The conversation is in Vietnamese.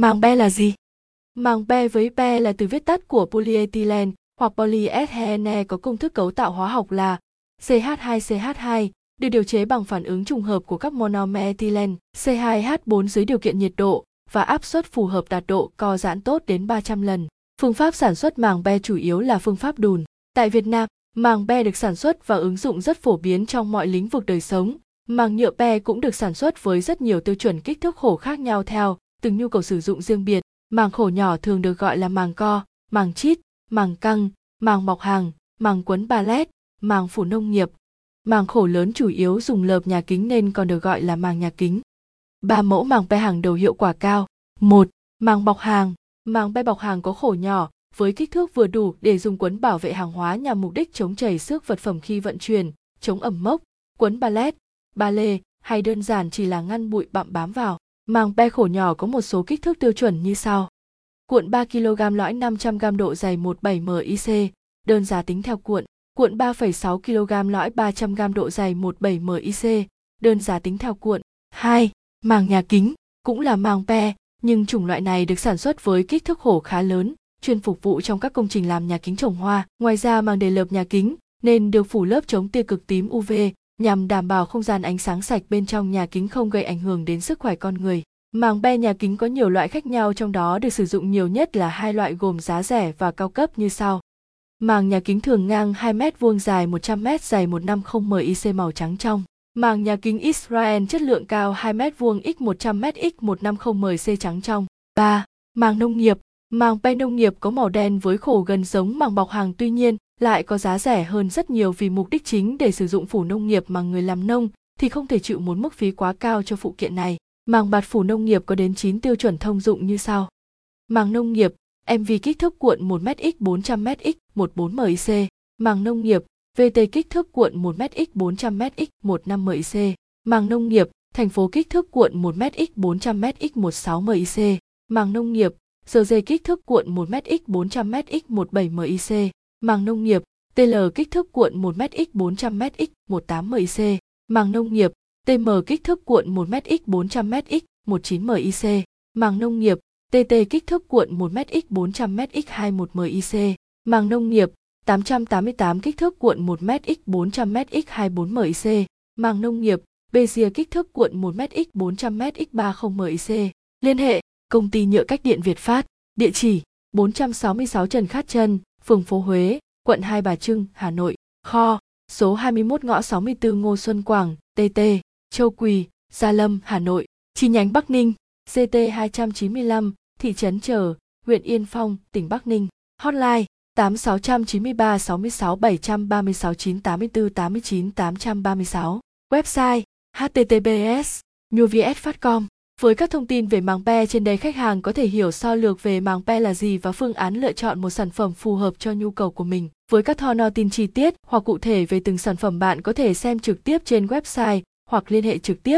Màng be là gì? Màng be với be là từ viết tắt của polyethylene hoặc polyethylene có công thức cấu tạo hóa học là CH2CH2 được điều chế bằng phản ứng trùng hợp của các monomer ethylene C2H4 dưới điều kiện nhiệt độ và áp suất phù hợp đạt độ co giãn tốt đến 300 lần. Phương pháp sản xuất màng be chủ yếu là phương pháp đùn. Tại Việt Nam, màng be được sản xuất và ứng dụng rất phổ biến trong mọi lĩnh vực đời sống. Màng nhựa be cũng được sản xuất với rất nhiều tiêu chuẩn kích thước khổ khác nhau theo từng nhu cầu sử dụng riêng biệt. Màng khổ nhỏ thường được gọi là màng co, màng chít, màng căng, màng bọc hàng, màng quấn ballet, màng phủ nông nghiệp. Màng khổ lớn chủ yếu dùng lợp nhà kính nên còn được gọi là màng nhà kính. Ba mẫu màng bay hàng đầu hiệu quả cao. một Màng bọc hàng. Màng bay bọc hàng có khổ nhỏ, với kích thước vừa đủ để dùng quấn bảo vệ hàng hóa nhằm mục đích chống chảy xước vật phẩm khi vận chuyển, chống ẩm mốc, quấn ballet, ba lê hay đơn giản chỉ là ngăn bụi bặm bám vào. Màng be khổ nhỏ có một số kích thước tiêu chuẩn như sau. Cuộn 3 kg lõi 500 g độ dày 17 MIC, đơn giá tính theo cuộn. Cuộn 3,6 kg lõi 300 g độ dày 17 MIC, đơn giá tính theo cuộn. 2. Màng nhà kính, cũng là màng be, nhưng chủng loại này được sản xuất với kích thước khổ khá lớn, chuyên phục vụ trong các công trình làm nhà kính trồng hoa. Ngoài ra màng đề lợp nhà kính nên được phủ lớp chống tia cực tím UV nhằm đảm bảo không gian ánh sáng sạch bên trong nhà kính không gây ảnh hưởng đến sức khỏe con người. Màng be nhà kính có nhiều loại khác nhau, trong đó được sử dụng nhiều nhất là hai loại gồm giá rẻ và cao cấp như sau. Màng nhà kính thường ngang 2 m vuông dài 100 m dày 150 MIC màu trắng trong. Màng nhà kính Israel chất lượng cao 2 m vuông x 100 m x 150 MIC trắng trong. 3. Màng nông nghiệp. Màng be nông nghiệp có màu đen với khổ gần giống màng bọc hàng tuy nhiên lại có giá rẻ hơn rất nhiều vì mục đích chính để sử dụng phủ nông nghiệp mà người làm nông thì không thể chịu một mức phí quá cao cho phụ kiện này. Màng bạt phủ nông nghiệp có đến 9 tiêu chuẩn thông dụng như sau. Màng nông nghiệp, MV kích thước cuộn 1m x 400m x 14 MIC. Màng nông nghiệp, VT kích thước cuộn 1m x 400m x 15 MIC. Màng nông nghiệp, thành phố kích thước cuộn 1m x 400m x 16 MIC. Màng nông nghiệp, giờ dây kích thước cuộn 1m x 400m x 17 MIC. Màng nông nghiệp, TL kích thước cuộn 1m x 400m x 18 MIC. Màng nông nghiệp, TM kích thước cuộn 1m x 400m x 19 MIC. Màng nông nghiệp, TT kích thước cuộn 1m x 400m x 21 MIC. Màng nông nghiệp, 888 kích thước cuộn 1m x 400m x 24 MIC. Màng nông nghiệp, Bezier kích thước cuộn 1m x 400m x 30 MIC. Liên hệ, công ty nhựa cách điện Việt Phát, địa chỉ 466 Trần Khát Trân, phường phố Huế, quận Hai Bà Trưng, Hà Nội. Kho, số 21 ngõ 64 Ngô Xuân Quảng, TT, Châu Quỳ, Gia Lâm, Hà Nội. Chi nhánh Bắc Ninh, CT 295, thị trấn Trở, huyện Yên Phong, tỉnh Bắc Ninh. Hotline 8693 66 736 984 89 836. Website https nhuviet.com với các thông tin về màng pe, trên đây khách hàng có thể hiểu so lược về màng pe là gì và phương án lựa chọn một sản phẩm phù hợp cho nhu cầu của mình. Với các thon tin chi tiết hoặc cụ thể về từng sản phẩm bạn có thể xem trực tiếp trên website hoặc liên hệ trực tiếp